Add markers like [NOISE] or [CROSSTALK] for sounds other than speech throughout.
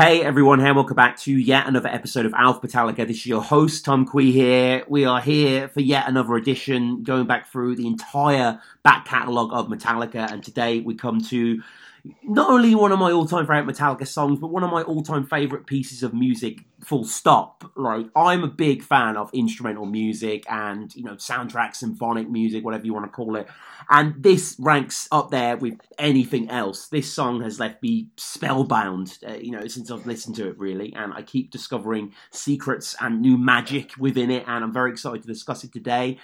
Hey everyone, hey, welcome back to yet another episode of Alpha Metallica. This is your host, Tom Quee here. We are here for yet another edition, going back through the entire back catalogue of Metallica, and today we come to not only one of my all-time favorite Metallica songs, but one of my all-time favorite pieces of music. Full stop. Like, I'm a big fan of instrumental music and you know soundtrack, symphonic music, whatever you want to call it. And this ranks up there with anything else. This song has left me spellbound, uh, you know, since I've listened to it really, and I keep discovering secrets and new magic within it. And I'm very excited to discuss it today.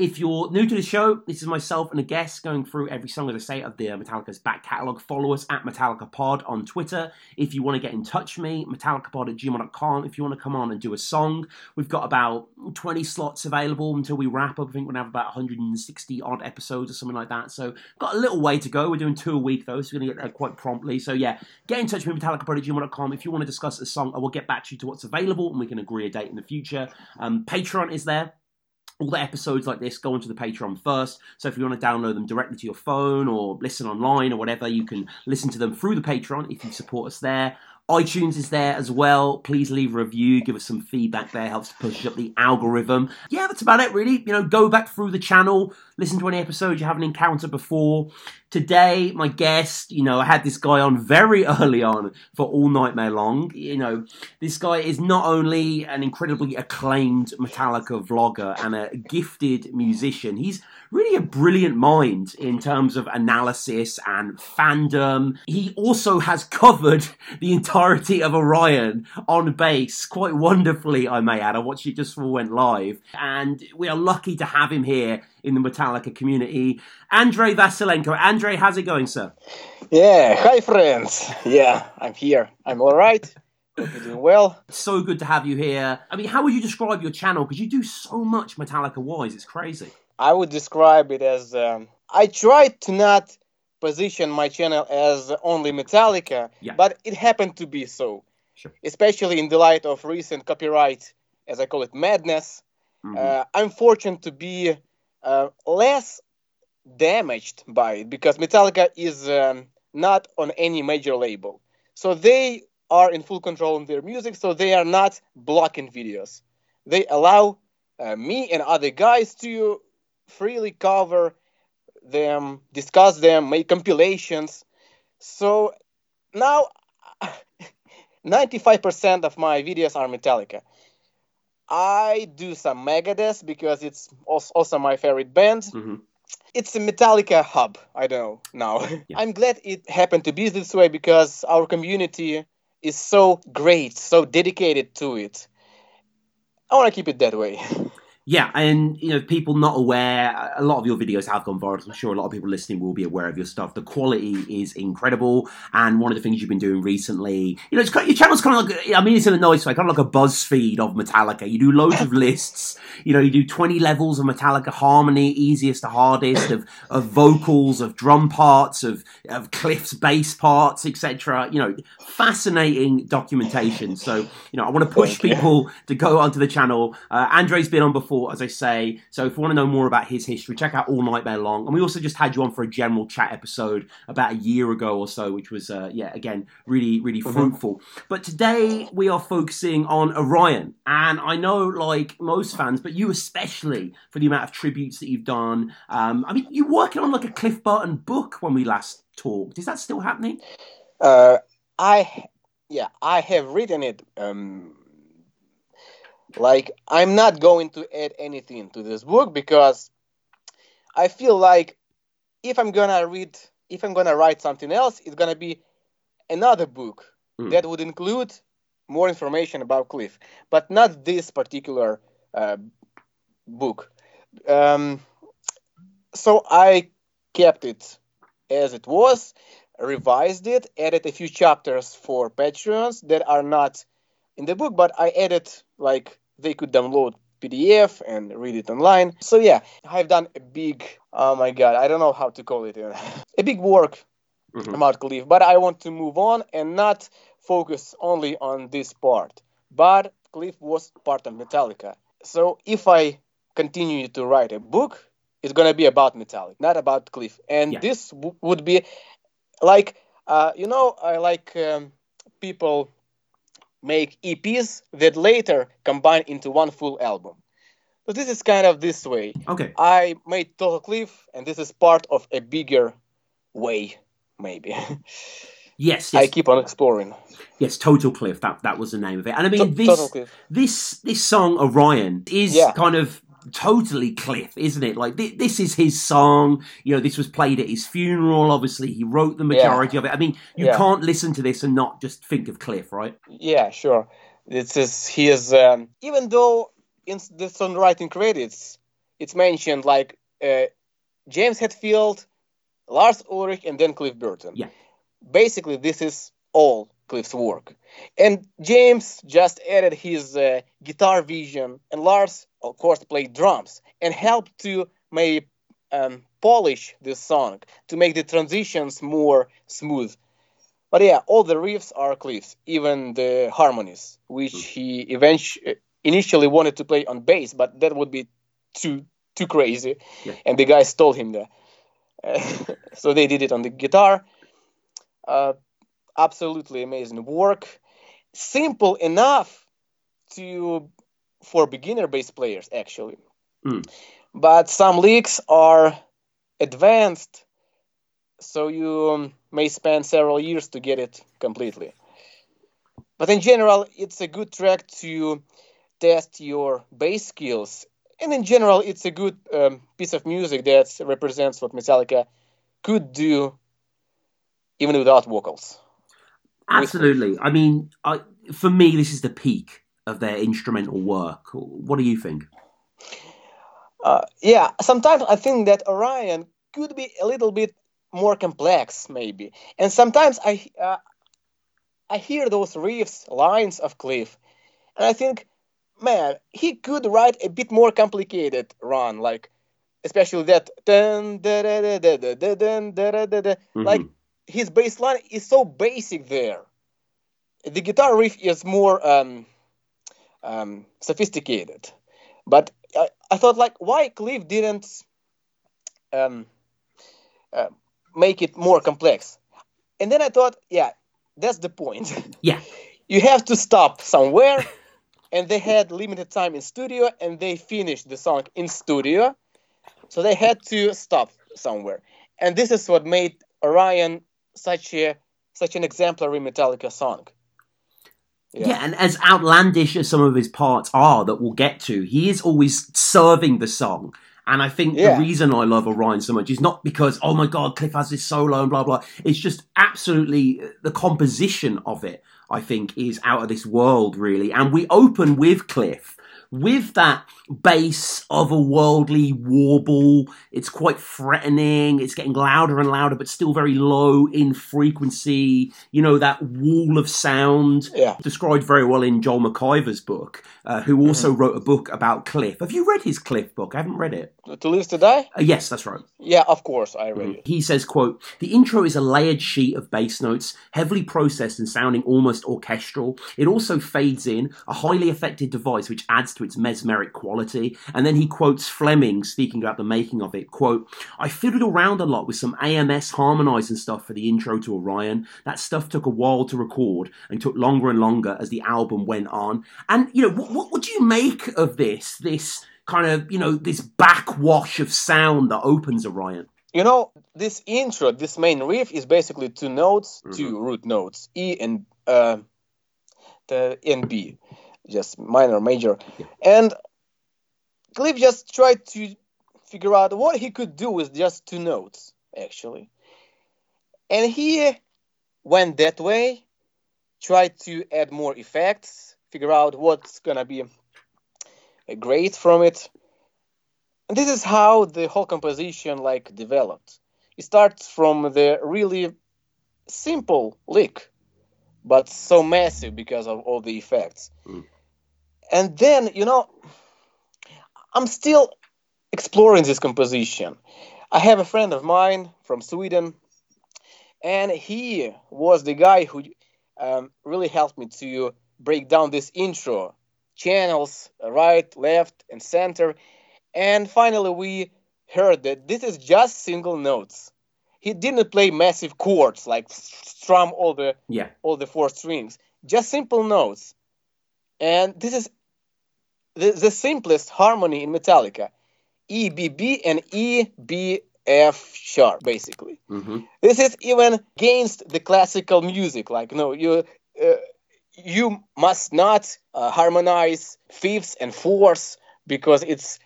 If you're new to the show, this is myself and a guest going through every song, as I say, of the Metallica's back catalogue. Follow us at MetallicaPod on Twitter. If you want to get in touch with me, MetallicaPod at gmail.com. If you want to come on and do a song, we've got about 20 slots available until we wrap up. I think to have about 160 odd episodes or something like that. So, got a little way to go. We're doing two a week, though, so we're going to get there quite promptly. So, yeah, get in touch with me, MetallicaPod at gmail.com. If you want to discuss a song, I will get back to you to what's available and we can agree a date in the future. Um, Patreon is there all the episodes like this go onto the Patreon first. So if you want to download them directly to your phone or listen online or whatever, you can listen to them through the Patreon if you support us there iTunes is there as well. Please leave a review, give us some feedback there, helps to push up the algorithm. Yeah, that's about it, really. You know, go back through the channel, listen to any episodes you haven't encountered before. Today, my guest, you know, I had this guy on very [LAUGHS] early on for All Nightmare Long. You know, this guy is not only an incredibly acclaimed Metallica vlogger and a gifted musician, he's really a brilliant mind in terms of analysis and fandom. He also has covered the entirety of Orion on bass quite wonderfully, I may add. I watched it just before went live. And we are lucky to have him here in the Metallica community. Andrei Vasilenko. Andrei, how's it going, sir? Yeah, hi friends. Yeah, I'm here. I'm all right. Hope you're doing well. So good to have you here. I mean, how would you describe your channel? Because you do so much Metallica wise, it's crazy. I would describe it as um, I try to not position my channel as only Metallica, Yeah. but it happened to be so. Sure. Especially in the light of recent copyright, as I call it, madness. Mhm. Uh, I'm fortunate to be uh, less damaged by it because Metallica is um, not on any major label. So they are in full control of their music, so they are not blocking videos. They allow uh, me and other guys to freely cover them, discuss them, make compilations. So now [LAUGHS] 95% of my videos are Metallica. I do some Megadeth because it's also my favorite band. Mhm. It's a Metallica hub. I don't know now. Yeah. [LAUGHS] I'm glad it happened to be this way because our community is so great, so dedicated to it. I want to keep it that way. [LAUGHS] Yeah, and you know, people not aware. A lot of your videos have gone viral. I'm sure a lot of people listening will be aware of your stuff. The quality is incredible, and one of the things you've been doing recently, you know, it's your channel's kind of like. I mean, it's in a nice way, kind of like a BuzzFeed of Metallica. You do loads of lists. You know, you do 20 levels of Metallica harmony, easiest to hardest, of of vocals, of drum parts, of of Cliff's bass parts, etc. You know, fascinating documentation. So, you know, I want to push people to go onto the channel. Uh, Andre's been on before, as I say. So if you want to know more about his history, check out All Nightmare Long. And we also just had you on for a general chat episode about a year ago or so, which was, uh, yeah, again, really, really fruitful. But today we are focusing on Orion. And I know, like most fans, but you especially, for the amount of tributes that you've done. Um, I mean, you're working on like a Cliff Burton book when we last talked. Is that still happening? Uh, I yeah, I have written it. Um, like I'm not going to add anything to this book because I feel like if I'm gonna read, if I'm gonna write something else, it's gonna be another book Mm. that would include more information about Cliff, but not this particular uh, book. Um, so I kept it as it was, revised it, added a few chapters for Patreons that are not in the book, but I added like they could download PDF and read it online. So yeah, I've done a big, oh my god, I don't know how to call it, [LAUGHS] a big work Mhm. about Cliff, but I want to move on and not focus only on this part. But Cliff was part of Metallica. So if I continue to write a book, it's gonna be about Metallica, not about Cliff. And Yeah. this w- would be like, uh, you know, I like um, people make EPs that later combine into one full album. So this is kind of this way. Okay. I made Total Cliff, and this is part of a bigger way, maybe. [LAUGHS] Yes, yes, I keep on exploring. yes. Total Cliff. That that was the name of it. And I mean, To- this this this song Orion is Yeah. kind of totally Cliff, isn't it? Like thi- this is his song. You know, this was played at his funeral. Obviously, he wrote the majority of it. I mean, you Yeah. can't listen to this and not just think of Cliff, right? Yeah, sure. This is he is um, even though in the songwriting credits it's mentioned like uh, James Hetfield, Lars Ulrich, and then Cliff Burton. Yeah. Basically, this is all Cliff's work, and James just added his uh, guitar vision, and Lars, of course, played drums and helped to maybe um, polish this song to make the transitions more smooth. But yeah, all the riffs are Cliff's, even the harmonies, which he eventually initially wanted to play on bass, but that would be too too crazy, Yeah. and the guys told him that. [LAUGHS] so they did it on the guitar. Uh, absolutely amazing work, simple enough to for beginner bass players actually, Mm. but some licks are advanced so you may spend several years to get it completely. But in general, it's a good track to test your bass skills, and in general, it's a good um, piece of music that represents what Metallica could do even without vocals. Absolutely. I mean, I, for me, this is the peak of their instrumental work. What do you think? Uh, yeah, sometimes I think that Orion could be a little bit more complex, maybe, and sometimes I uh, I hear those riffs, lines of Cliff, and I think, man, he could write a bit more complicated run, like especially that dun, da, da, da, da, da, da, dun, da, da, da, da. like. His bass line is so basic there. The guitar riff is more um, um, sophisticated, but I, I thought like why Cliff didn't um, uh, make it more complex, and then I thought, yeah, that's the point. [LAUGHS] Yeah. you have to stop somewhere, [LAUGHS] and they had limited time in studio, and they finished the song in studio, so they had to stop somewhere, and this is what made Orion such a such an exemplary Metallica song. Yeah. and as outlandish as some of his parts are that we'll get to, he is always serving the song. And I think Yeah. the reason I love Orion so much is not because, oh my God, Cliff has this solo and blah, blah. It's just absolutely the composition of it, I think, is out of this world, really. And we open with Cliff. With that bass of a worldly warble, it's quite threatening. It's getting louder and louder, but still very low in frequency. You know, that wall of sound Yeah. described very well in Joel McIver's book, uh, who also wrote a book about Cliff. Have you read his Cliff book? I haven't read it. To live to die? Uh, yes, that's right. Yeah, of course I read it. He says, quote, The intro is a layered sheet of bass notes, heavily processed and sounding almost orchestral. It also fades in, a highly effective device which adds to its mesmeric quality. And then he quotes Flemming speaking about the making of it, quote, I fiddled around a lot with some AMS harmonizing stuff for the intro to Orion. That stuff took a while to record and took longer and longer as the album went on. And, you know, what, what would you make of this, this kind of, you know, this backwash of sound that opens Orion? You know, this intro, this main riff is basically two notes, Mhm. two root notes, E and uh, the and B, just minor, major, Yeah. and Cliff just tried to figure out what he could do with just two notes, actually, and he went that way, tried to add more effects, figure out what's gonna be great from it. And this is how the whole composition like developed. It starts from the really simple lick, but so massive because of all the effects. Mm. And then, you know, I'm still exploring this composition. I have a friend of mine from Sweden, and he was the guy who um, really helped me to break down this intro channels, right, left, and center. And finally, we heard that this is just single notes. He didn't play massive chords like strum all the Yeah. all the four strings. just simple notes. And this is the, the simplest harmony in Metallica E, B, B, and E, B, F sharp, basically. hmm This is even against the classical music. Like, no, you. Uh, you must not uh, harmonize fifths and fourths because it's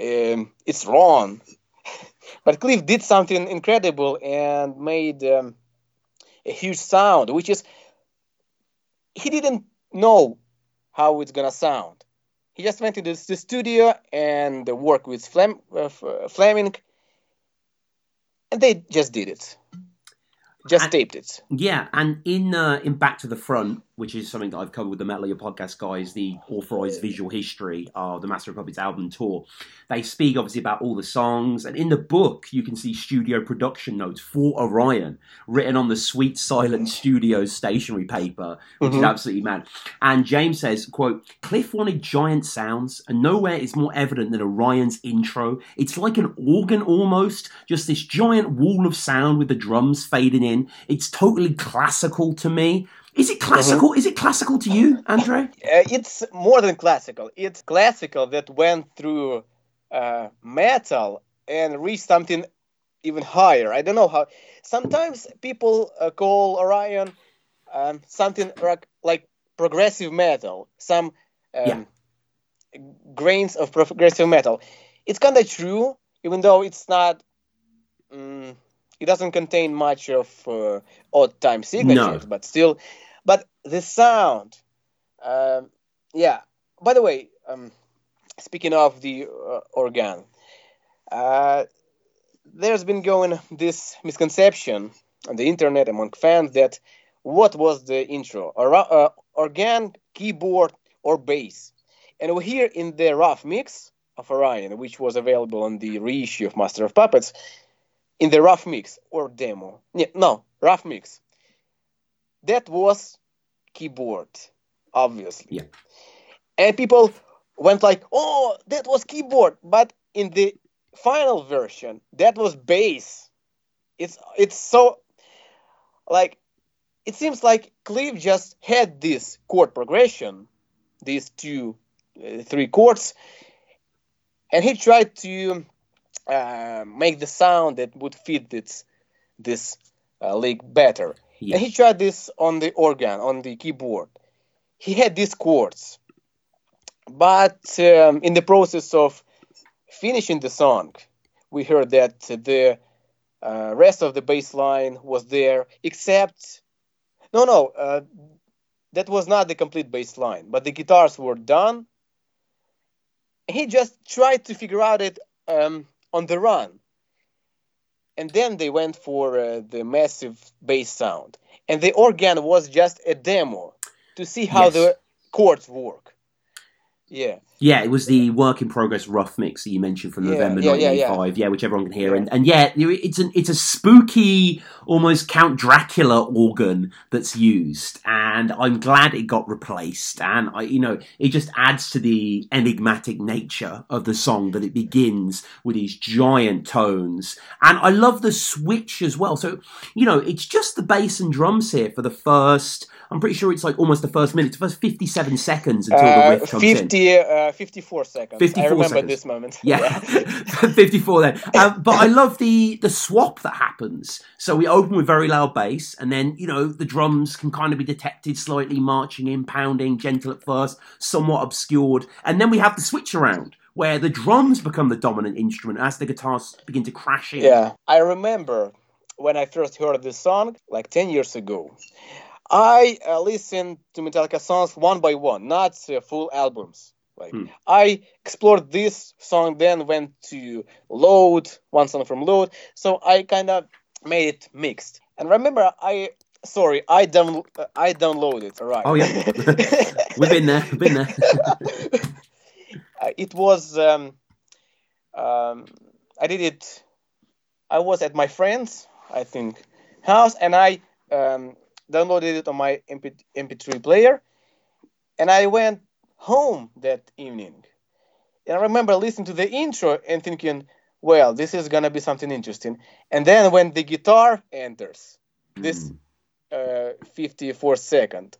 um, it's wrong. [LAUGHS] but Cliff did something incredible and made um, a huge sound, which is he didn't know how it's gonna sound. He just went to the studio and worked with Flem- uh, Flemming, and they just did it, just And- taped it. Yeah, and in uh, in Back to the Front, which is something that I've covered with the Metal Your podcast guys, the authorized visual history of the Master of Puppets album tour, they speak obviously about all the songs, and in the book you can see studio production notes for Orion written on the Sweet Silence Studios stationery paper, which is Mhm. absolutely mad. And James says, "quote Cliff wanted giant sounds, and nowhere is more evident than Orion's intro. It's like an organ almost, just this giant wall of sound with the drums fading in. It's totally classical to me." Is it classical? Is it classical to you, Andre? Uh, it's more than classical. It's classical that went through uh, metal and reached something even higher. I don't know how. Sometimes people uh, call Orion um, something like, like progressive metal, some um, Yeah. grains of progressive metal. It's kind of true, even though it's not. mm it doesn't contain much of uh, odd time signatures, but still. But the sound, um, yeah. By the way, um, speaking of the uh, organ, uh, there's been going this misconception on the internet among fans that what was the intro, or, uh, organ, keyboard, or bass? And we hear in the rough mix of Orion, which was available on the reissue of Master of Puppets, in the rough mix or demo, yeah, no, rough mix, that was keyboard, obviously. Yeah. And people went like, "Oh, that was keyboard," but in the final version, that was bass. It's it's so like it seems like Cliff just had this chord progression, these two, uh, three chords, and he tried to uh, make the sound that would fit this this uh, lick better. And he tried this on the organ, on the keyboard. He had these chords, but um, in the process of finishing the song, we heard that the uh, rest of the bass line was there, except no, no, uh, that was not the complete bass line, but the guitars were done. He just tried to figure out it um, on the run. And then they went for uh, the massive bass sound. And the organ was just a demo to see how Yes. the chords work. Yeah. Yeah, it was the work in progress rough mix that you mentioned from Yeah, November yeah, yeah, yeah. 1985. Yeah, which everyone can hear. And, and yeah, it's an it's a spooky, almost Count Dracula organ that's used, and I'm glad it got replaced. And I, you know, it just adds to the enigmatic nature of the song that it begins with these giant tones, and I love the switch as well. So you know, it's just the bass and drums here for the first. I'm pretty sure it's like almost the first minute, the first 57 seconds until the Uh, riff comes in. 50, uh, 54 seconds. 54 I remember seconds. this moment. Yeah, [LAUGHS] 54 then. Um, but I love the the swap that happens. So we open with very loud bass, and then you know the drums can kind of be detected slightly marching in, pounding, gentle at first, somewhat obscured, and then we have the switch around where the drums become the dominant instrument as the guitars begin to crash in. Yeah, I remember when I first heard this song, like 10 years ago. I uh, listened to Metallica songs one by one, not uh, full albums. Like Hmm. I explored this song, then went to Load, one song from Load. So I kind of made it mixed. And remember, I sorry, I down uh, I downloaded. All right. Oh, yeah. [LAUGHS] We've been there. We've been there. [LAUGHS] Uh, it was um, um, I did it. I was at my friend's, I think, house, and I um, downloaded it on my MP, MP3 player, and I went home that evening. And I remember listening to the intro and thinking, "Well, this is gonna be something interesting." And then when the guitar enters, this Mm. uh, 54 second,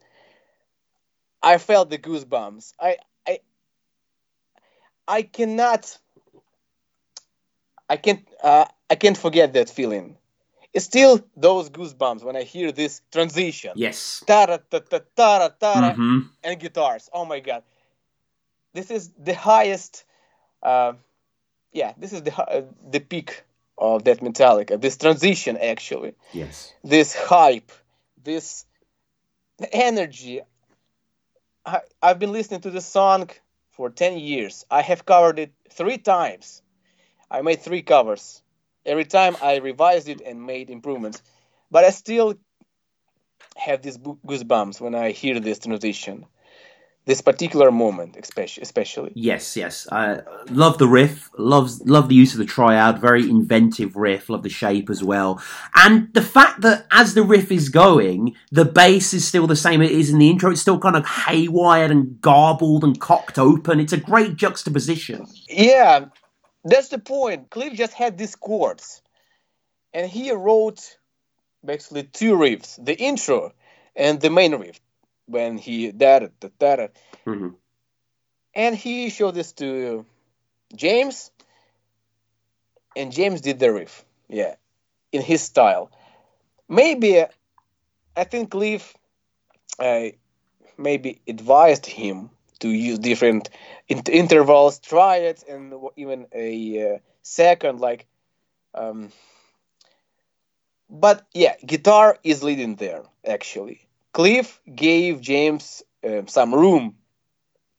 I felt the goosebumps. I I I cannot I can't uh, I can't forget that feeling. It's still those goosebumps when I hear this transition. Yes. Tara ta ta tara tara Mhm. and guitars. Oh my god. This is the highest uh, yeah, this is the uh, the peak of that Metallica. This transition actually. Yes. This hype, this energy. I, I've been listening to this song for 10 years. I have covered it three times. I made three covers. Every time I revised it and made improvements. But I still have these goosebumps when I hear this transition. This particular moment, especially. Yes, yes. I love the riff. Loves love the use of the triad. Very inventive riff. Love the shape as well. And the fact that as the riff is going, the bass is still the same it is in the intro. It's still kind of haywired and garbled and cocked open. It's a great juxtaposition. Yeah, that's the point. Cliff just had these chords, and he wrote basically two riffs: the intro and the main riff. When he da da da and he showed this to James, and James did the riff. Yeah, in his style. Maybe I think Cliff uh, maybe advised him to use different in- intervals, try it, and even a uh, second, like. Um, but yeah, guitar is leading there actually. Cliff gave James um, some room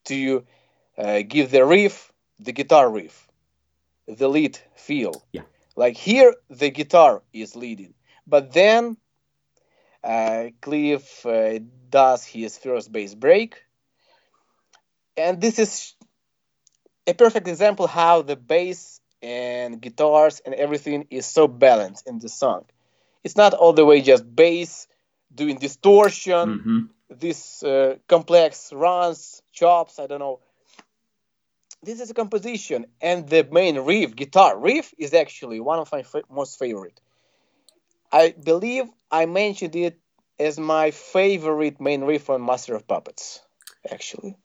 to uh, give the riff, the guitar riff, the lead feel. Yeah. Like here, the guitar is leading, but then uh, Cliff uh, does his first bass break, and this is a perfect example how the bass and guitars and everything is so balanced in the song. It's not all the way just bass doing distortion, hmm this uh, complex runs, chops, I don't know. This is a composition, and the main riff, guitar riff, is actually one of my fa- most favorite. I believe I mentioned it as my favorite main riff on Master of Puppets, actually.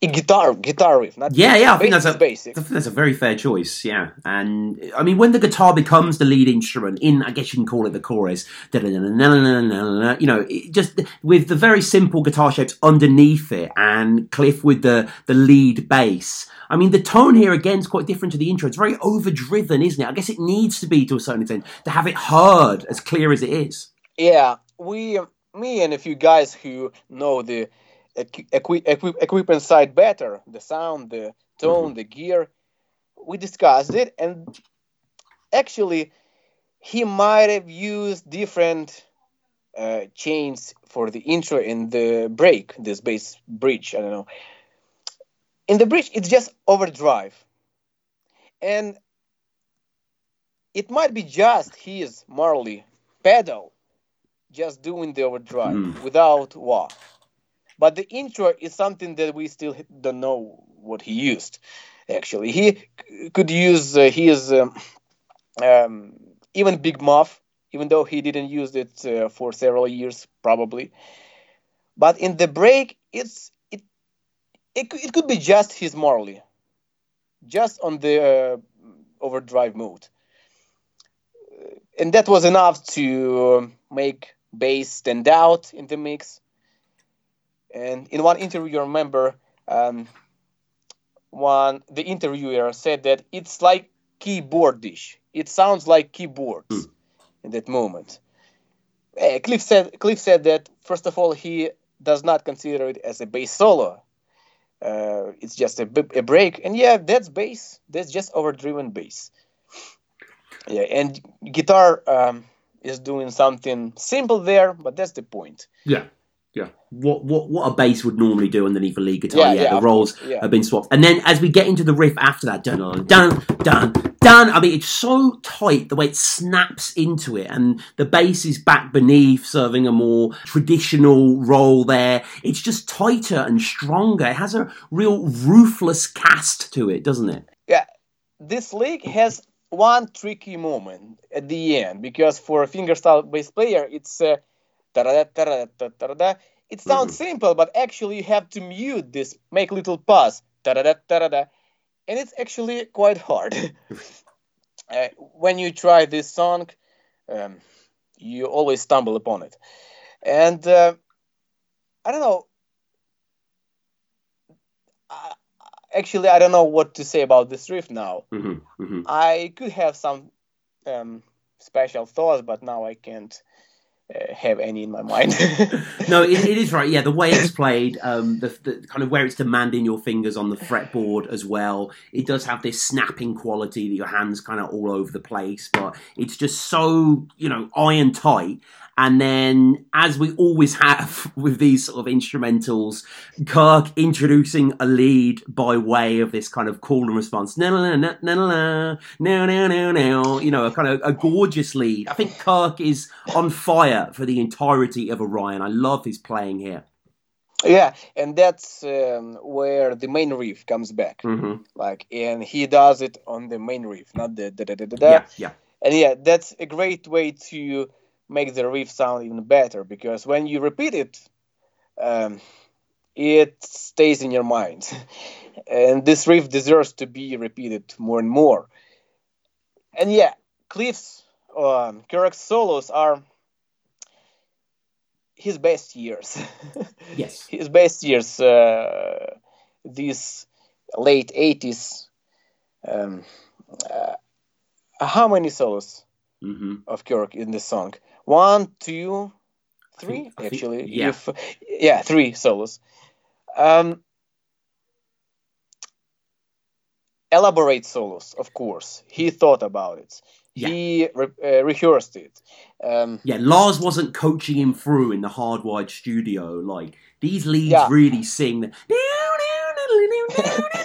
Guitar, guitar riff, not Yeah, yeah. I think that's a basic. I think that's a very fair choice. Yeah, and I mean when the guitar becomes the lead instrument in, I guess you can call it the chorus. You know, just with the very simple guitar shapes underneath it, and Cliff with the the lead bass. I mean, the tone here again is quite different to the intro. It's very overdriven, isn't it? I guess it needs to be to a certain extent to have it heard as clear as it is. Yeah, we, me and a few guys who know the equi- equi- equi- equipment side better, the sound, the tone, the gear, we discussed it, and actually, he might have used different uh, chains for the intro and the break, this bass bridge. I don't know. In the bridge, it's just overdrive, and it might be just his Morley pedal just doing the overdrive Mm. without wah. But the intro is something that we still don't know what he used. Actually, he could use uh, his um, um, even Big Muff, even though he didn't use it uh, for several years, probably. But in the break, it's it it, it could be just his Morley, just on the uh, overdrive mode, and that was enough to um, make bass stand out in the mix. And in one interview, you remember, um, one the interviewer said that it's like keyboardish. It sounds like keyboards Hmm. in that moment. Uh, Cliff said Cliff said that first of all he does not consider it as a bass solo. Uh, it's just a break, and yeah, that's bass. That's just overdriven bass. Yeah, and guitar um, is doing something simple there, but that's the point. Yeah. Yeah. What what what a bass would normally do underneath a lead guitar. Yeah, Yeah, yeah, the roles yeah. have been swapped. And then as we get into the riff after that, dun dun dun dun. I mean, it's so tight the way it snaps into it, and the bass is back beneath, serving a more traditional role there. It's just tighter and stronger. It has a real ruthless cast to it, doesn't it? Yeah, this lick has one tricky moment at the end because for a fingerstyle bass player, it's uh, It sounds mm-hmm. simple, but actually you have to mute this, make little pause, and it's actually quite hard. [LAUGHS] uh, when you try this song, um, you always stumble upon it, and uh, I don't know. I, actually, I don't know what to say about this riff now. Mm-hmm, mm-hmm. I could have some um, special thoughts, but now I can't have any in my mind. [LAUGHS] no, it, it is right. Yeah, the way it's played, um, the, the, kind of where it's demanding your fingers on the fretboard as well. It does have this snapping quality that your hands kind of all over the place, but it's just so you know iron tight. And then, as we always have [LAUGHS] with these sort of instrumentals, Kirk introducing a lead by way of this kind of call and response. No, no, no, no, no, no, no, no, no. You know, a kind of a gorgeous lead. I think Kirk is on fire for the entirety of Orion. I love his playing here. Yeah, and that's um, where the main riff comes back. Mm-hmm. Like, and he does it on the main riff, not the da da da da da. Yeah, yeah. And yeah, that's a great way to make the riff sound even better because when you repeat it, um, it stays in your mind. [LAUGHS] and this riff deserves to be repeated more and more. And yeah, Cliff's um, Kirk's solos are his best years. [LAUGHS] yes. His best years, uh, these late 80s. Um, uh, how many solos mm-hmm. of Kirk in this song? One, two, three. Think, actually, yeah, if, yeah, three solos. Um, elaborate solos, of course. He thought about it. Yeah. He re- uh, rehearsed it. Um, yeah, Lars wasn't coaching him through in the hardwired studio. Like these leads yeah. really sing. The,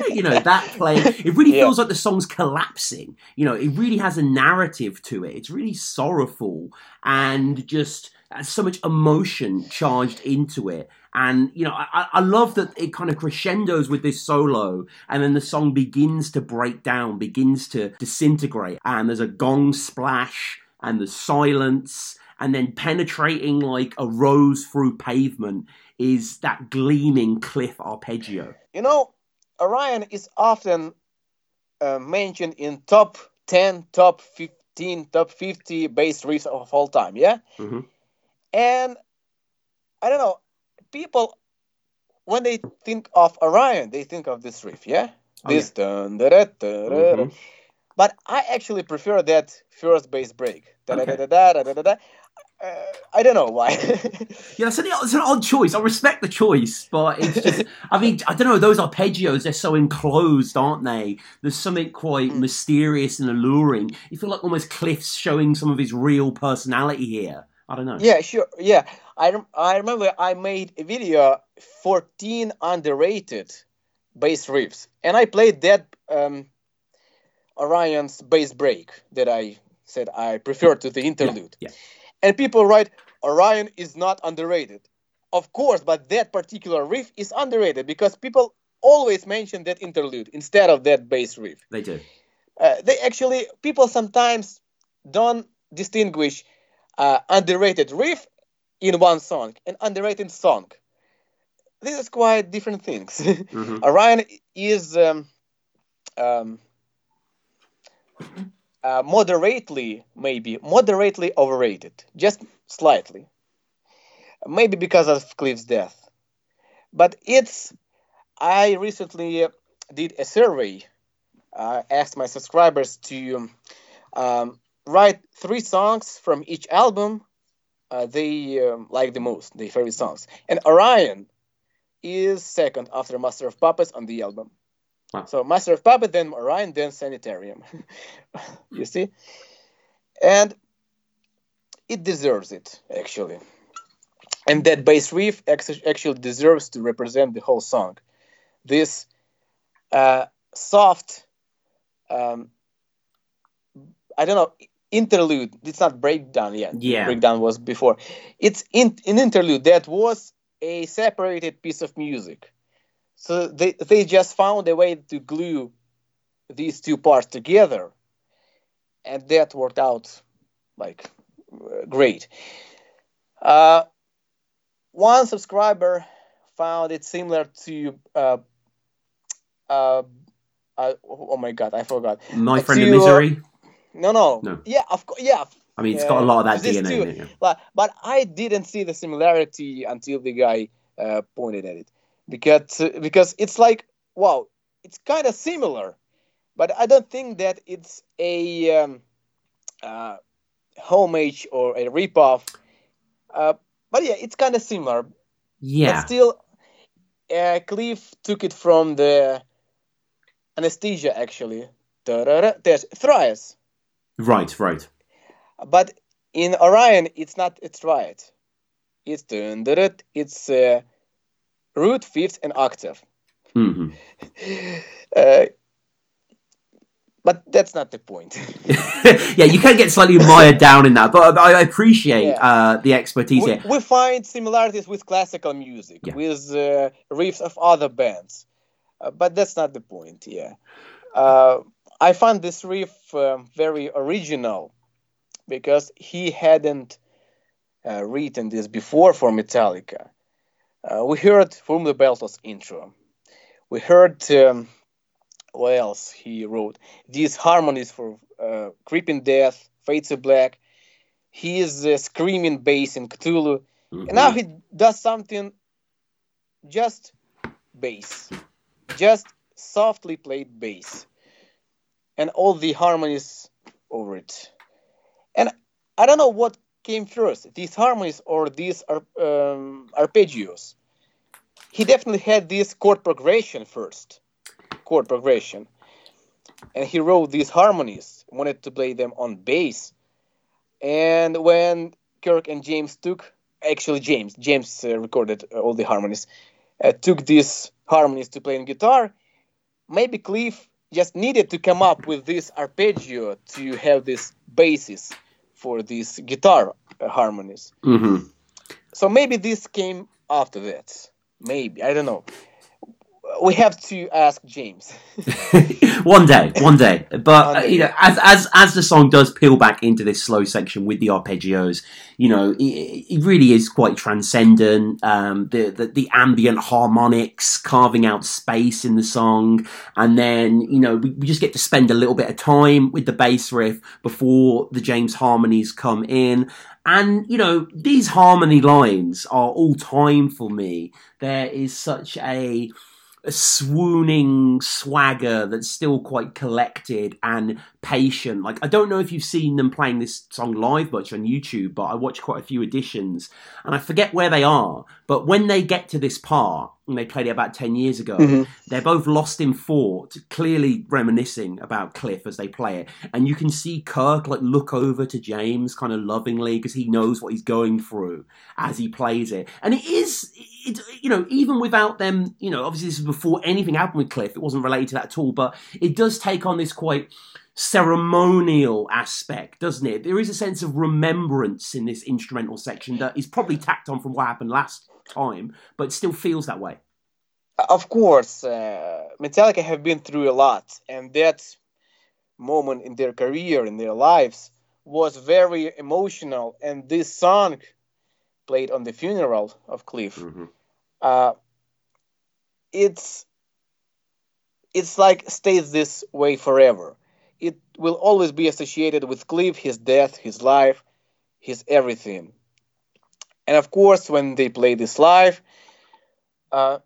you know that play. It really feels like the song's collapsing. You know, it really has a narrative to it. It's really sorrowful and just has so much emotion charged into it. And you know, I, I love that it kind of crescendos with this solo, and then the song begins to break down, begins to disintegrate, and there's a gong splash, and the silence, and then penetrating like a rose through pavement is that gleaming cliff arpeggio. You know, Orion is often uh, mentioned in top 10, top 15, top 50 bass riffs of all time, yeah? Mm-hmm. And I don't know, people, when they think of Orion, they think of this riff, yeah? Oh, this yeah. Dun, da, da, da, mm-hmm. But I actually prefer that first bass break. Da, okay. Uh, I don't know why. [LAUGHS] yeah, it's an, it's an odd choice. I respect the choice, but it's just, I mean, I don't know, those arpeggios, they're so enclosed, aren't they? There's something quite mm. mysterious and alluring. You feel like almost Cliff's showing some of his real personality here. I don't know. Yeah, sure. Yeah. I, I remember I made a video 14 underrated bass riffs, and I played that um, Orion's bass break that I said I prefer to the interlude. Yeah. yeah and people write Orion is not underrated. Of course, but that particular riff is underrated because people always mention that interlude instead of that bass riff. They do. Uh, they actually people sometimes don't distinguish uh, underrated riff in one song and underrated song. This is quite different things. Mm-hmm. [LAUGHS] Orion is um, um, uh, moderately, maybe moderately overrated, just slightly. Maybe because of Cliff's death. But it's. I recently did a survey, uh, asked my subscribers to um, write three songs from each album uh, they um, like the most, their favorite songs. And Orion is second after Master of Puppets on the album. Wow. So Master of Puppet, then Orion, then Sanitarium. [LAUGHS] you see? And it deserves it, actually. And that bass riff actually deserves to represent the whole song. This uh, soft, um, I don't know, interlude. It's not breakdown yet. Yeah. Breakdown was before. It's in, an interlude that was a separated piece of music so they they just found a way to glue these two parts together, and that worked out like great. Uh, one subscriber found it similar to uh, uh, uh, oh my god, I forgot. My friend to, in misery. No, no, No. Yeah, of course. Yeah, I mean, it's got a lot of that DNA too. in it. yeah. but but I didn't see the similarity until the guy uh, pointed at it because because it's like wow, it's kind of similar, but I don't think that it's a um, uh, homage or a ripoff. Uh, but yeah, it's kind of similar. Yeah. But still, uh, Cliff took it from the anesthesia actually. There's Thrice. Right, right. But in Orion, it's not it's right. It's it's uh, root, fifth, and octave. hmm [LAUGHS] Uh, but that's not the point. [LAUGHS] yeah, you can get slightly mired down in that, but I appreciate Yeah. uh, the expertise we, here. we find similarities with classical music, Yeah. with uh, riffs of other bands, uh, but that's not the point. Yeah, uh, I found this riff um, very original because he hadn't uh, written this before for Metallica. Uh, we heard from the Bell Tolls intro. We heard um, what else he wrote? These harmonies for uh, Creeping Death, Fade to Black. He is uh, screaming bass in Ktulu. Mhm. And now he does something just bass, just softly played bass, and all the harmonies over it. And I don't know what came first, these harmonies or these um, arpeggios. He definitely had this chord progression first, chord progression, and he wrote these harmonies, wanted to play them on bass. And when Kirk and James took actually James James uh, recorded uh, all the harmonies uh, took these harmonies to play on guitar maybe Cliff just needed to come up with this arpeggio to have this basis for these guitar harmonies. Mhm. so maybe this came after that. Maybe I don't know we have to ask James [LAUGHS] one day, one day. But One uh, day, you know, as as as the song does peel back into this slow section with the arpeggios, you know, it, it really is quite transcendent. Um, the, the the ambient harmonics carving out space in the song, and then you know we, we just get to spend a little bit of time with the bass riff before the James harmonies come in. And you know these harmony lines are all time for me. There is such a a swooning swagger that's still quite collected and patient. Like I don't know if you've seen them playing this song live much on YouTube, but I watched quite a few editions and I forget where they are. But when they get to this part, and they played it about ten years ago, Mhm. they're both lost in thought, clearly reminiscing about Cliff as they play it. And you can see Kirk like look over to James kind of lovingly because he knows what he's going through as he plays it. And it is, it, you know, even without them, you know, obviously this is before anything happened with Cliff. It wasn't related to that at all, but it does take on this quite ceremonial aspect, doesn't it? There is a sense of remembrance in this instrumental section that is probably tacked on from what happened last time, but still feels that way. Of course, uh, Metallica have been through a lot, and that moment in their career, in their lives, was very emotional. And this song, played on the funeral of Cliff, Mhm. uh, it's it's like stays this way forever. It will always be associated with Cliff, his death, his life, his everything. And of course, when they play this live, uh,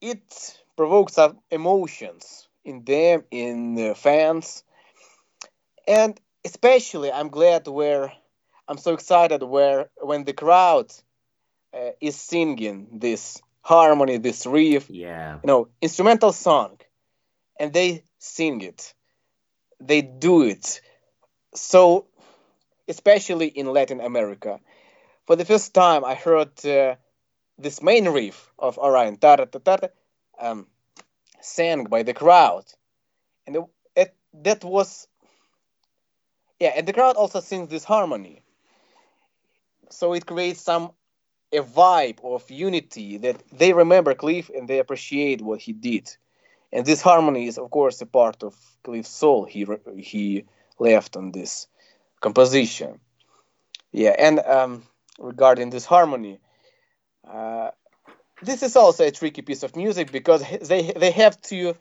it provokes some emotions in them, in the fans, and especially I'm glad where I'm so excited where when the crowd uh, is singing this harmony, this riff, Yeah. you know, instrumental song, and they sing it, they do it. So, especially in Latin America, for the first time I heard uh, this main riff of Orion, um, sang by the crowd, and it, it, that was, yeah, and the crowd also sings this harmony. So it creates some a vibe of unity that they remember Cliff and they appreciate what he did. And this harmony is, of course, a part of Cliff's soul he he left on this composition. Yeah, and um, regarding this harmony. Uh, this is also a tricky piece of music because they they have to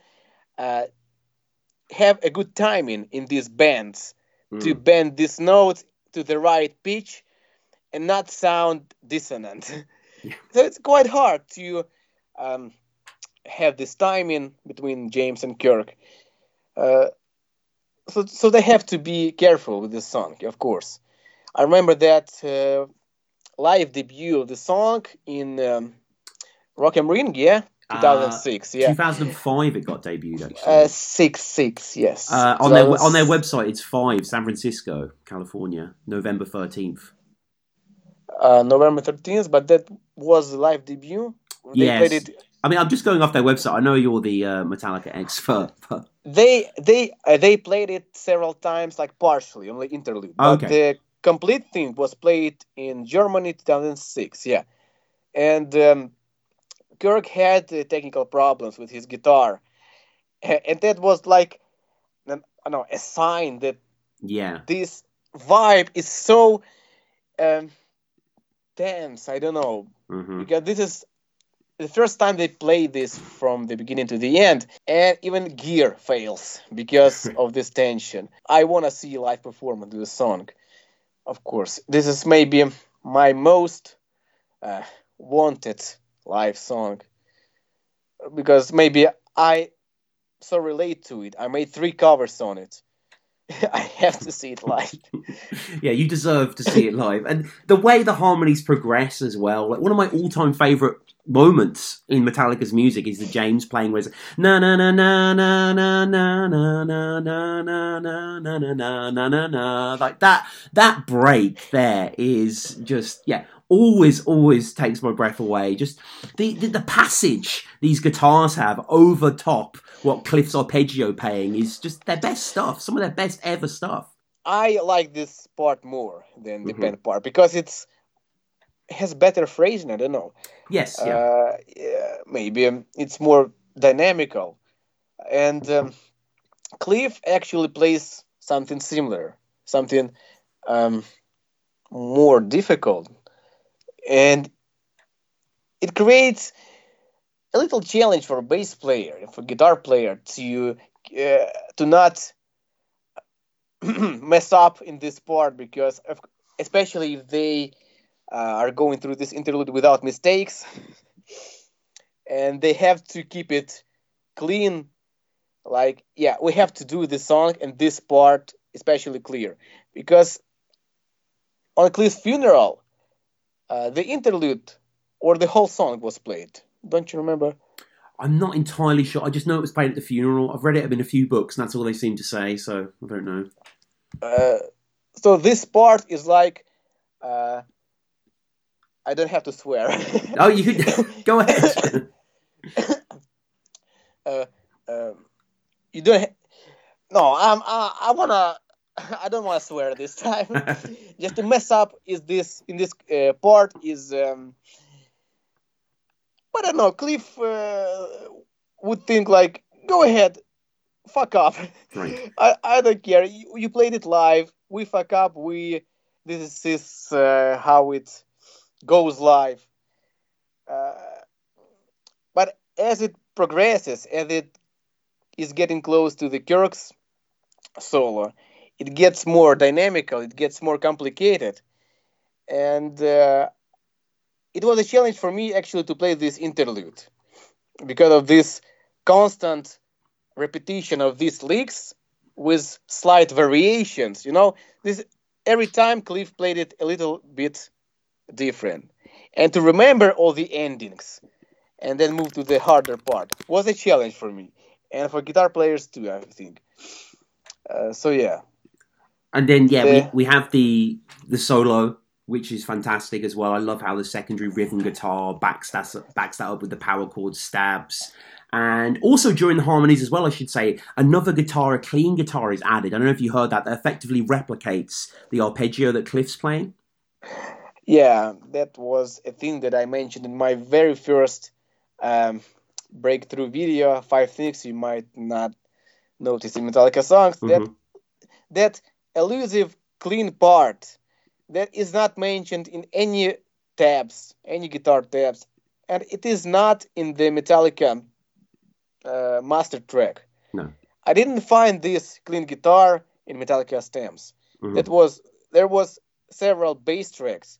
uh, have a good timing in these bands mm. to bend these notes to the right pitch and not sound dissonant. [LAUGHS] Yeah. so it's quite hard to um, have this timing between James and Kirk. Uh, so, so they have to be careful with this song, of course. I remember that uh, live debut of the song in um, Rock am Ring, yeah, 2006, uh, yeah. 2005 it got debuted actually. Uh, six six, yes. Uh, on so their was... on their website, it's five, San Francisco, California, November 13th. Uh, November 13th, but that was the live debut. They yes. It... I mean, I'm just going off their website. I know you're the uh, Metallica expert, [LAUGHS] but they they uh, they played it several times, like partially, only interlude. But okay. the complete thing was played in Germany 2006. Yeah, and um, Kirk had uh, technical problems with his guitar, and that was like, I know, a sign that yeah, this vibe is so um, dense. I don't know mm-hmm. because this is the first time they play this from the beginning to the end, and even gear fails because [LAUGHS] of this tension. I want to see live performance of the song, of course. This is maybe my most uh, wanted live song because maybe I so relate to it. I made three covers on it. I have to see it live. yeah, you deserve to see it live, and the way the harmonies progress as well. Like one of my all-time favorite moments in Metallica's music is the James playing where it's na na na na na na na na na na na na na na na na like that that break there is just yeah always, always takes my breath away. Just the, the passage these guitars have over top what Cliff's arpeggio playing is just their best stuff. Some of their best ever stuff. I like this part more than the mm-hmm. band part because it's has better phrasing. I don't know. Yes. Yeah. Uh, yeah maybe um, it's more dynamical, and um, Cliff actually plays something similar, something um, more difficult and it creates a little challenge for a bass player, for guitar player to uh, to not [CLEARS THROAT] mess up in this part because, of, especially if they uh, are going through this interlude without mistakes, [LAUGHS] and they have to keep it clean. Like, yeah, we have to do this song and this part especially clear because on Cliff's funeral, uh, the interlude or the whole song was played. Don't you remember? I'm not entirely sure. I just know it was played at the funeral. I've read it in a few books, and that's all they seem to say. So I don't know. Uh, so this part is like, uh, I don't have to swear. [LAUGHS] oh, you [LAUGHS] go ahead. [LAUGHS] uh, um, you don't. Ha- no, I'm. I, I wanna. I don't want to swear this time. Just to mess up is this in this uh, part is. Um, I don't know. Cliff uh, would think like, go ahead, fuck up. Right. [LAUGHS] I, I don't care. You, you, played it live. We fuck up. We this is uh, how it goes live. Uh, but as it progresses, as it is getting close to the Kirk's solo, it gets more dynamical, it gets more complicated, and uh, it was a challenge for me actually to play this interlude because of this constant repetition of these licks with slight variations. You know, this every time Cliff played it a little bit different, and to remember all the endings and then move to the harder part was a challenge for me and for guitar players too. I think. Uh, so yeah, and then yeah, we, we have the the solo, which is fantastic as well. I love how the secondary rhythm guitar backs that backs that up with the power chord stabs. And also during the harmonies as well, I should say, another guitar, a clean guitar is added. I don't know if you heard that, that effectively replicates the arpeggio that Cliff's playing. Yeah, that was a thing that I mentioned in my very first um, breakthrough video, Five Things You Might Not Notice in Metallica Songs. Mm-hmm. That, that elusive clean part that is not mentioned in any tabs, any guitar tabs, and it is not in the Metallica uh, master track. No. I didn't find this clean guitar in Metallica stems. Mhm. That was there was several bass tracks,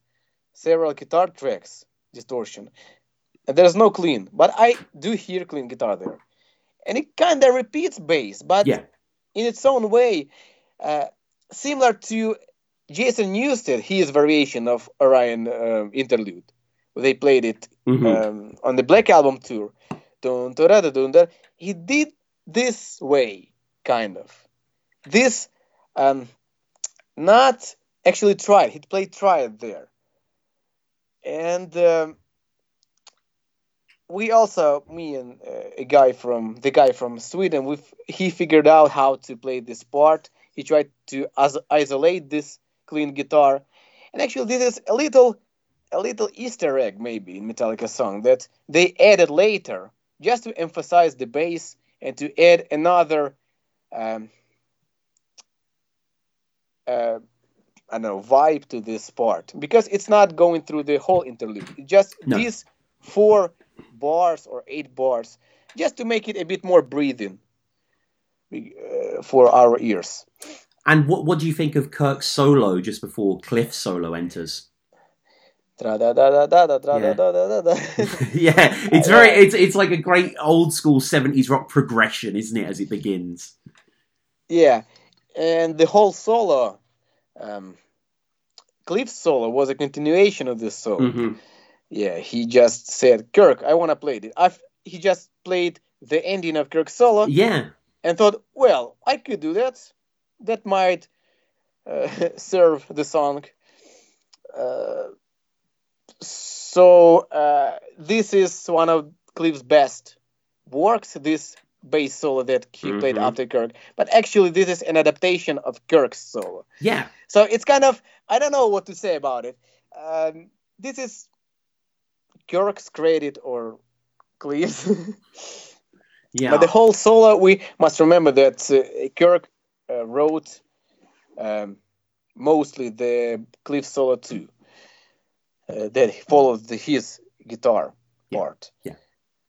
several guitar tracks, distortion. And there's no clean, but I do hear clean guitar there, and it kind of repeats bass, but Yeah. in its own way, uh, similar to Jason Newsted, his variation of Orion um interlude. They played it Mhm. um, on the Black Album tour. Dun, da, da, dun, da. He did this way, kind of. This, um, not actually tried. He played triad there, and um, we also, me and uh, a guy from the guy from Sweden, we he figured out how to play this part. He tried to as- isolate this clean guitar, and actually, this is a little a little Easter egg maybe in Metallica song that they added later just to emphasize the bass and to add another um, uh, I don't know vibe to this part because it's not going through the whole interlude. It's just No. these four bars or eight bars just to make it a bit more breathing uh, for our ears. And what what do you think of Kirk's solo just before Cliff's solo enters? yeah. it's [LAUGHS] very it's it's like a great old school seventies rock progression, isn't it? As it begins. Yeah, and the whole solo, um, Cliff's solo was a continuation of this solo. Mm-hmm. Yeah, he just said, "Kirk, I want to play it." I he just played the ending of Kirk's solo. Yeah, and thought, "Well, I could do that." That might uh, [LAUGHS] serve the song." Uh, so uh, this is one of Cliff's best works. This bass solo that he played Mhm. after Kirk, but actually this is an adaptation of Kirk's solo. yeah, So it's kind of I don't know what to say about it. Um, this is Kirk's credit or Cliff's. [LAUGHS] yeah. But the whole solo, we must remember that uh, Kirk uh, wrote um, mostly the Cliff solo too. Uh, that follows the, his guitar Yeah. part. Yeah.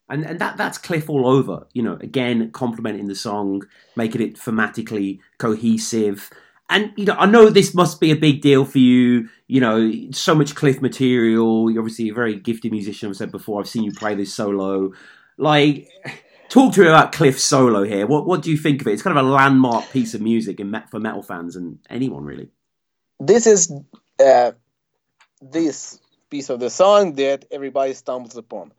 And and that that's Cliff all over. You know, again, complementing the song, making it thematically cohesive. And you know, I know this must be a big deal for you. You know, so much Cliff material. You're obviously a very gifted musician. I've said before. I've seen you play this solo. Like, talk to me about Cliff's solo here. What what do you think of it? It's kind of a landmark piece of music in for metal fans and anyone really. This is uh, this piece of the song that everybody stumbles upon.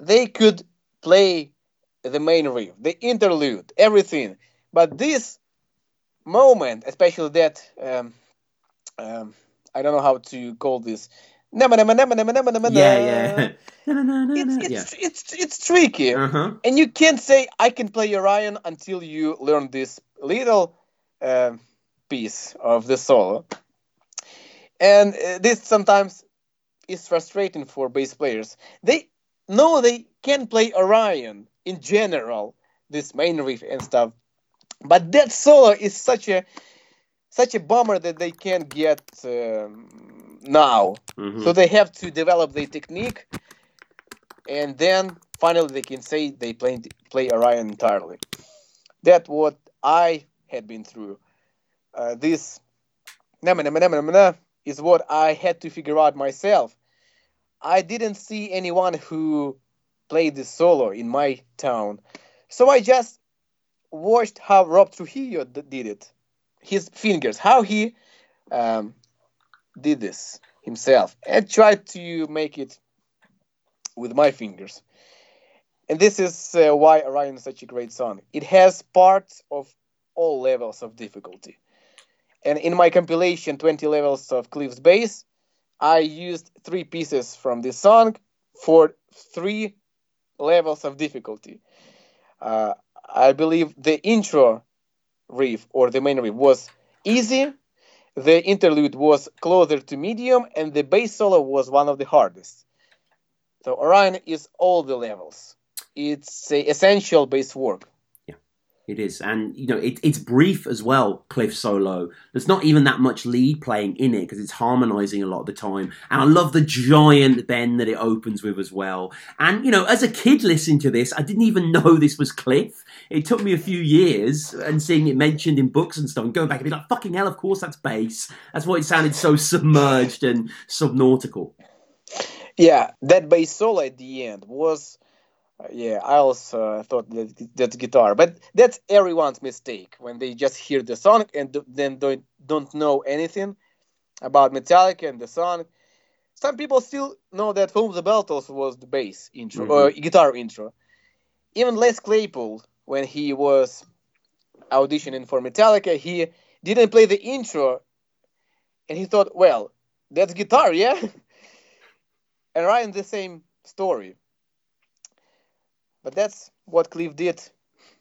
They could play the main riff, the interlude, everything, but this moment, especially that um, um, I don't know how to call this. Yeah, yeah, It's, yeah. it's, it's, it's tricky. Uh huh. And you can't say, I can play Orion until you learn this little um piece of the solo. And uh, this sometimes is frustrating for bass players. They know they can play Orion in general, this main riff and stuff. But that solo is such a such a bummer that they can't get um, now. hmm So they have to develop the technique, and then finally they can say they play play Orion entirely. That what I had been through. Uh, this is what I had to figure out myself. I didn't see anyone who played this solo in my town, so I just watched how Rob Trujillo did it. His fingers, how he um, did this himself and tried to make it with my fingers. And this is uh, why Orion is such a great song. It has parts of all levels of difficulty. And in my compilation, 20 levels of Cliff's bass, I used three pieces from this song for three levels of difficulty. Uh, I believe the intro riff or the main riff was easy, the interlude was closer to medium, and the bass solo was one of the hardest. So Orion is all the levels. It's essential bass work. It is, and you know it, it's brief as well. Cliff solo. There's not even that much lead playing in it because it's harmonising a lot of the time. And I love the giant bend that it opens with as well. And you know, as a kid listening to this, I didn't even [LAUGHS] know this was Cliff. It took me a few years and seeing it mentioned in books and stuff, and going back and be like, "Fucking hell! Of course that's bass." That's why it sounded so submerged and subnautical. Yeah, that bass solo at the end was yeah, I also thought that that's guitar, but that's everyone's mistake when they just hear the song and then don't don't know anything about Metallica and the song. Some people still know that "For Whom the Bell Tolls" was the bass intro mm-hmm. or guitar intro. Even Les Claypool, when he was auditioning for Metallica, he didn't play the intro, and he thought, "Well, that's guitar, yeah." [LAUGHS] and Orion, the same story but that's what Cliff did.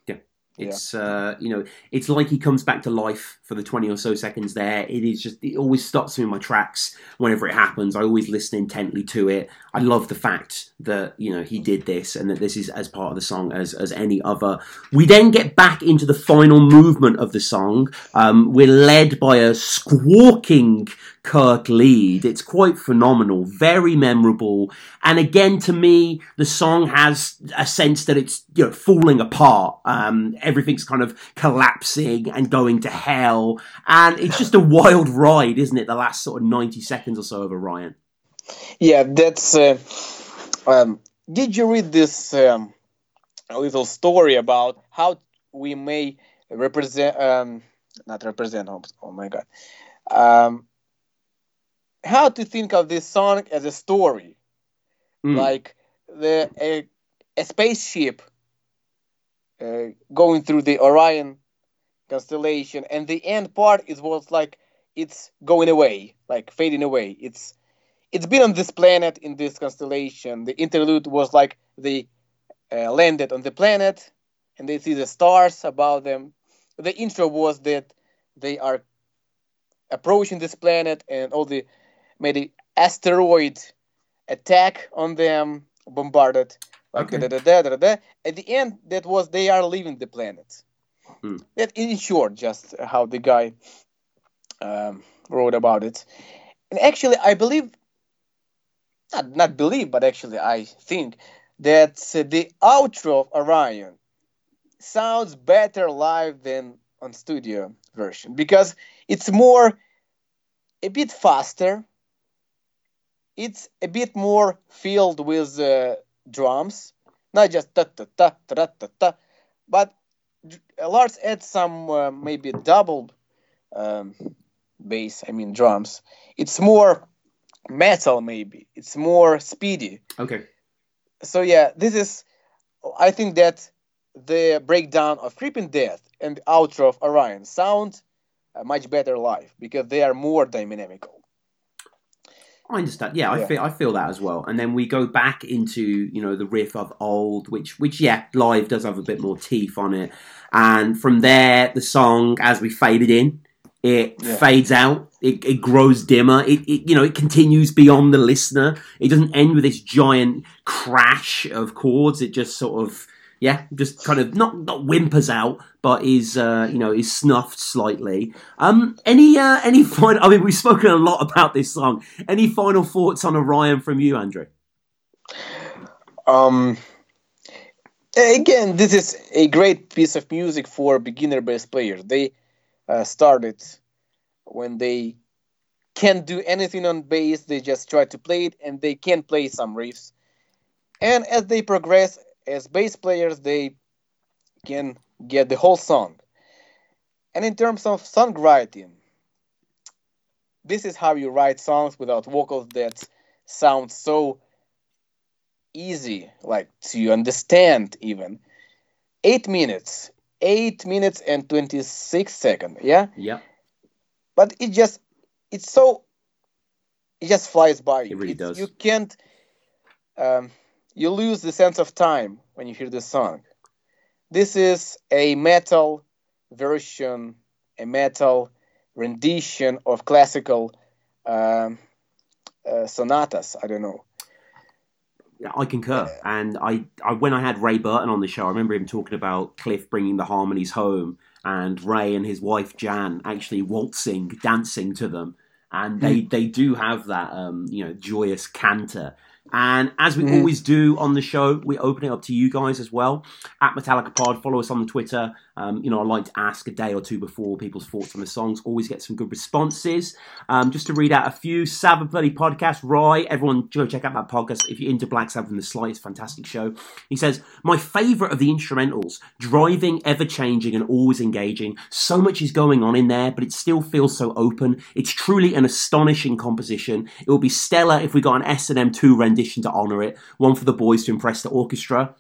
Yeah. It's yeah. uh, you know, it's like he comes back to life for the twenty or so seconds there. It is just it always stops me in my tracks whenever it happens. I always listen intently to it. I love the fact that you know he did this and that this is as part of the song as as any other. We then get back into the final movement of the song. Um, we're led by a squawking Kirk lead. It's quite phenomenal, very memorable, and again to me, the song has a sense that it's you know falling apart. Um, everything's kind of collapsing and going to hell, and it's just a wild ride, isn't it? The last sort of ninety seconds or so of Orion. Yeah, that's. Uh, um, did you read this um, little story about how we may represent? Um, not represent. Oh, oh my god. Um, how to think of this song as a story, mm. like the a, a spaceship uh, going through the Orion constellation, and the end part is was like it's going away, like fading away. It's it's been on this planet in this constellation. The interlude was like they uh, landed on the planet and they see the stars above them. The intro was that they are approaching this planet and all the maybe asteroid attack on them, bombarded. Like okay. da, da, da, da, At the end, that was they are leaving the planet. Hmm. That in short, just how the guy um, wrote about it. And actually, I believe not, not believe, but actually I think that the outro of Orion sounds better live than on studio version because it's more a bit faster. It's a bit more filled with uh, drums, not just ta ta ta ta ta ta, but Lars adds some uh, maybe double um, bass. I mean drums. It's more metal maybe it's more speedy okay so yeah this is i think that the breakdown of creeping death and the outro of orion sound much better live because they are more dynamical I understand. Yeah, I feel I feel that as well. And then we go back into you know the riff of old, which which yeah, live does have a bit more teeth on it. And from there, the song as we faded in, it yeah. fades out. It, it grows dimmer. It, it, you know, it continues beyond the listener. It doesn't end with this giant crash of chords. It just sort of, yeah, just kind of not not whimpers out, but is uh, you know is snuffed slightly. Um, any uh, any [LAUGHS] final? I mean, we've spoken a lot about this song. Any final thoughts on Orion from you, Andrew? Um, again, this is a great piece of music for beginner bass players. They uh, started when they can't do anything on bass, they just try to play it and they can play some riffs. And as they progress as bass players, they can get the whole song. And in terms of songwriting, this is how you write songs without vocals that sound so easy, like to understand even. Eight minutes 8 minutes and 26 seconds yeah yeah but it just it's so it just flies by you it really does you can't um, you lose the sense of time when you hear this song. This is a metal version a metal rendition of classical um, uh, sonatas. I don't know. I concur. And I, I, when I had Ray Burton on the show, I remember him talking about Cliff bringing the harmonies home, and Ray and his wife Jan actually waltzing, dancing to them, and they, they do have that, um, you know, joyous canter. And as we mm. always do on the show, we open it up to you guys as well. At Metallica Pod, follow us on the Twitter. Um, you know, I like to ask a day or two before people's thoughts on the songs. Always get some good responses. Um, just to read out a few, Sabbath Bloody Podcast, Roy, everyone go check out that podcast. If you're into Black Sabbath and the Slightest, fantastic show. He says, My favourite of the instrumentals, driving, ever changing, and always engaging. So much is going on in there, but it still feels so open. It's truly an astonishing composition. It would be stellar if we got an S&M2 rendition to honour it, one for the boys to impress the orchestra.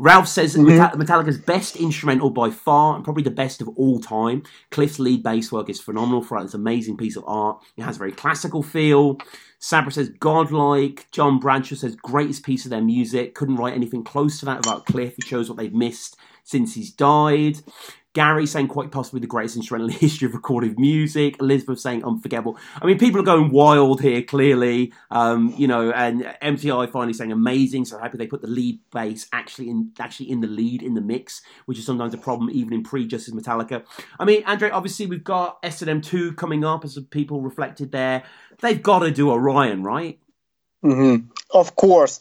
Ralph says mm-hmm. Metallica's best instrumental by far, and probably the best of all time. Cliff's lead bass work is phenomenal throughout this amazing piece of art. It has a very classical feel. Sabra says godlike. John Bradshaw says greatest piece of their music. Couldn't write anything close to that about Cliff. He shows what they've missed since he's died. Gary saying quite possibly the greatest instrumental in the [LAUGHS] history of recorded music. Elizabeth saying unforgettable. I mean, people are going wild here, clearly. Um, you know, and MTI finally saying amazing. So happy they put the lead bass actually in actually in the lead in the mix, which is sometimes a problem even in pre-Justice Metallica. I mean, Andre, obviously we've got S&M two coming up, as people reflected there. They've got to do Orion, right? Mm-hmm. Of course.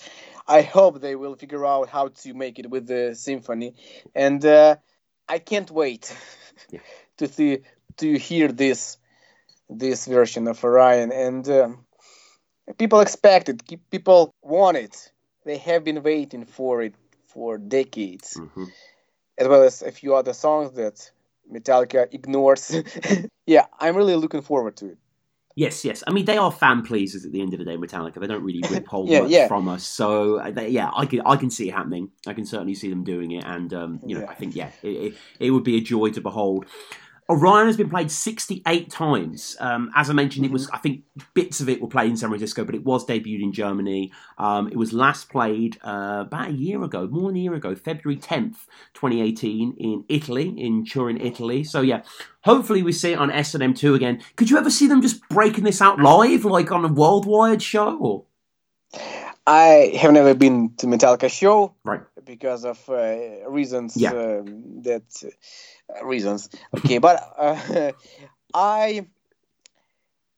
I hope they will figure out how to make it with the symphony, and. Uh, I can't wait yeah. [LAUGHS] to see to hear this this version of Orion, and uh, people expect it. People want it. They have been waiting for it for decades, mm-hmm. as well as a few other songs that Metallica ignores. [LAUGHS] yeah, I'm really looking forward to it. Yes, yes. I mean, they are fan pleasers at the end of the day. Metallica. They don't really withhold [LAUGHS] yeah, much yeah. from us. So uh, they, yeah, I can I can see it happening. I can certainly see them doing it, and um, you know, yeah. I think yeah, it, it, it would be a joy to behold. Orion has been played 68 times. Um, as I mentioned, it was, mm-hmm. I think bits of it were played in San Francisco, but it was debuted in Germany. Um, it was last played uh, about a year ago, more than a year ago, February 10th, 2018, in Italy, in Turin, Italy. So, yeah, hopefully we see it on S&M2 again. Could you ever see them just breaking this out live, like on a worldwide show? Or? I have never been to Metallica show, right? Because of uh, reasons yeah. uh, that reasons. Okay, but uh, [LAUGHS] I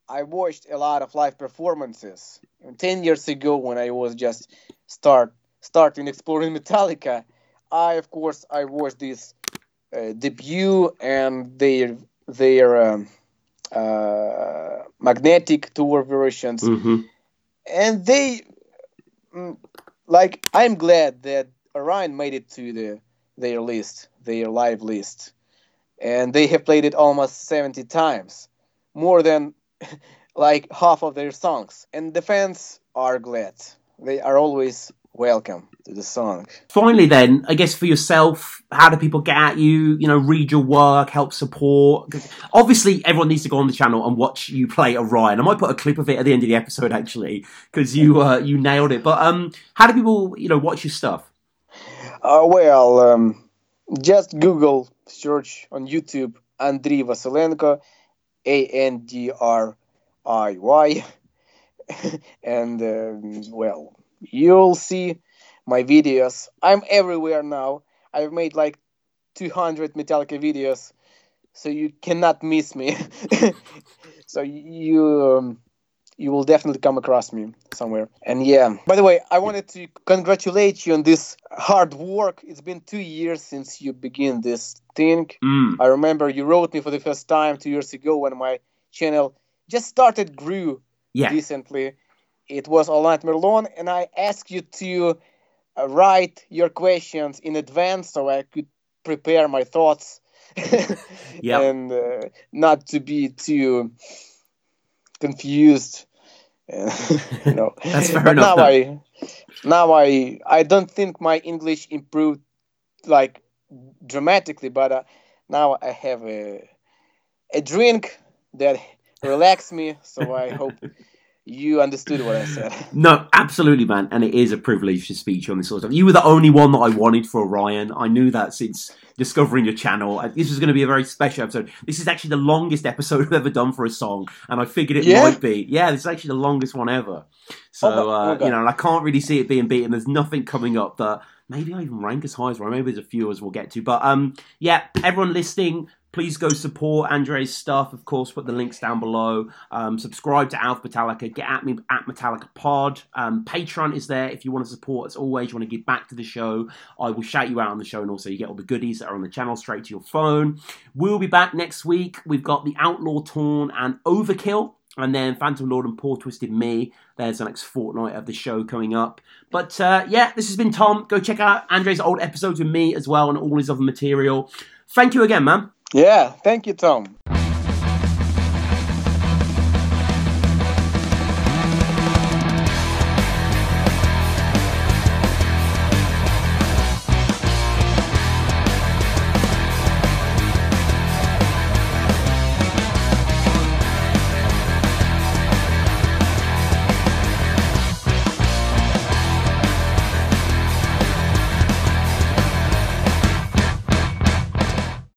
I watched a lot of live performances. Ten years ago, when I was just start starting exploring [LAUGHS] Metallica, I of course I watched this uh, debut and their their um, uh, magnetic tour versions, mm-hmm. and they mm, like I'm glad that Orion made it to the their list, their live list and they have played it almost 70 times, more than [LAUGHS] like half of their songs. And the fans are glad. They are always welcome to the song. Finally, then, I guess for yourself, how do people get at you? You know, read your work, help support. Obviously, everyone needs to go on the channel and watch you play Orion. I might put a clip of it at the end of the episode, actually, because you uh, you nailed it. But um, how do people, you know, watch your stuff? Uh, well, um, just Google search on YouTube Andriy Vasilenko, A N D R I Y, [LAUGHS] and uh, well, you'll see my videos. I'm everywhere now. I've made like 200 Metallica videos, so you cannot miss me. [LAUGHS] so you um, you will definitely come across me somewhere. And yeah, by the way, I wanted to congratulate you on this hard work. It's been two years since you began this thing. Mm. I remember you wrote me for the first time two years ago when my channel just started grew yeah. decently. It was All Nightmare Long, and I asked you to uh, write your questions in advance so I could prepare my thoughts [LAUGHS] yep. [LAUGHS] and uh, not to be too confused [LAUGHS] you know. That's fair but enough. Now I, now I, I don't think my English improved like dramatically, but uh, now I have a, a drink that relax me. So I hope [LAUGHS] you understood what I said. [LAUGHS] No, absolutely, man. And it is a privilege to speak to you on this sort of stuff. You were the only one that I wanted for Orion. I knew that since discovering your channel. This is going to be a very special episode. This is actually the longest episode I've ever done for a song, and I figured it Yeah? might be. Yeah, this is actually the longest one ever. So, Oh my- oh uh, you know, and I can't really see it being beaten. There's nothing coming up that maybe I even rank as high as Orion. Maybe there's a few as we'll get to. But um, yeah, everyone listening, please go support Andre's stuff. Of course, put the links down below. Um, subscribe to Alpha Metallica. Get at me at Metallica Pod. Um, Patreon is there if you want to support. As always, you want to give back to the show. I will shout you out on the show, and also you get all the goodies that are on the channel straight to your phone. We'll be back next week. We've got the Outlaw Torn and Overkill. And then Phantom Lord and Poor Twisted Me. There's the next fortnight of the show coming up. But uh, yeah, this has been Tom. Go check out Andre's old episodes with me as well and all his other material. Thank you again, man. Yeah, thank you, Tom.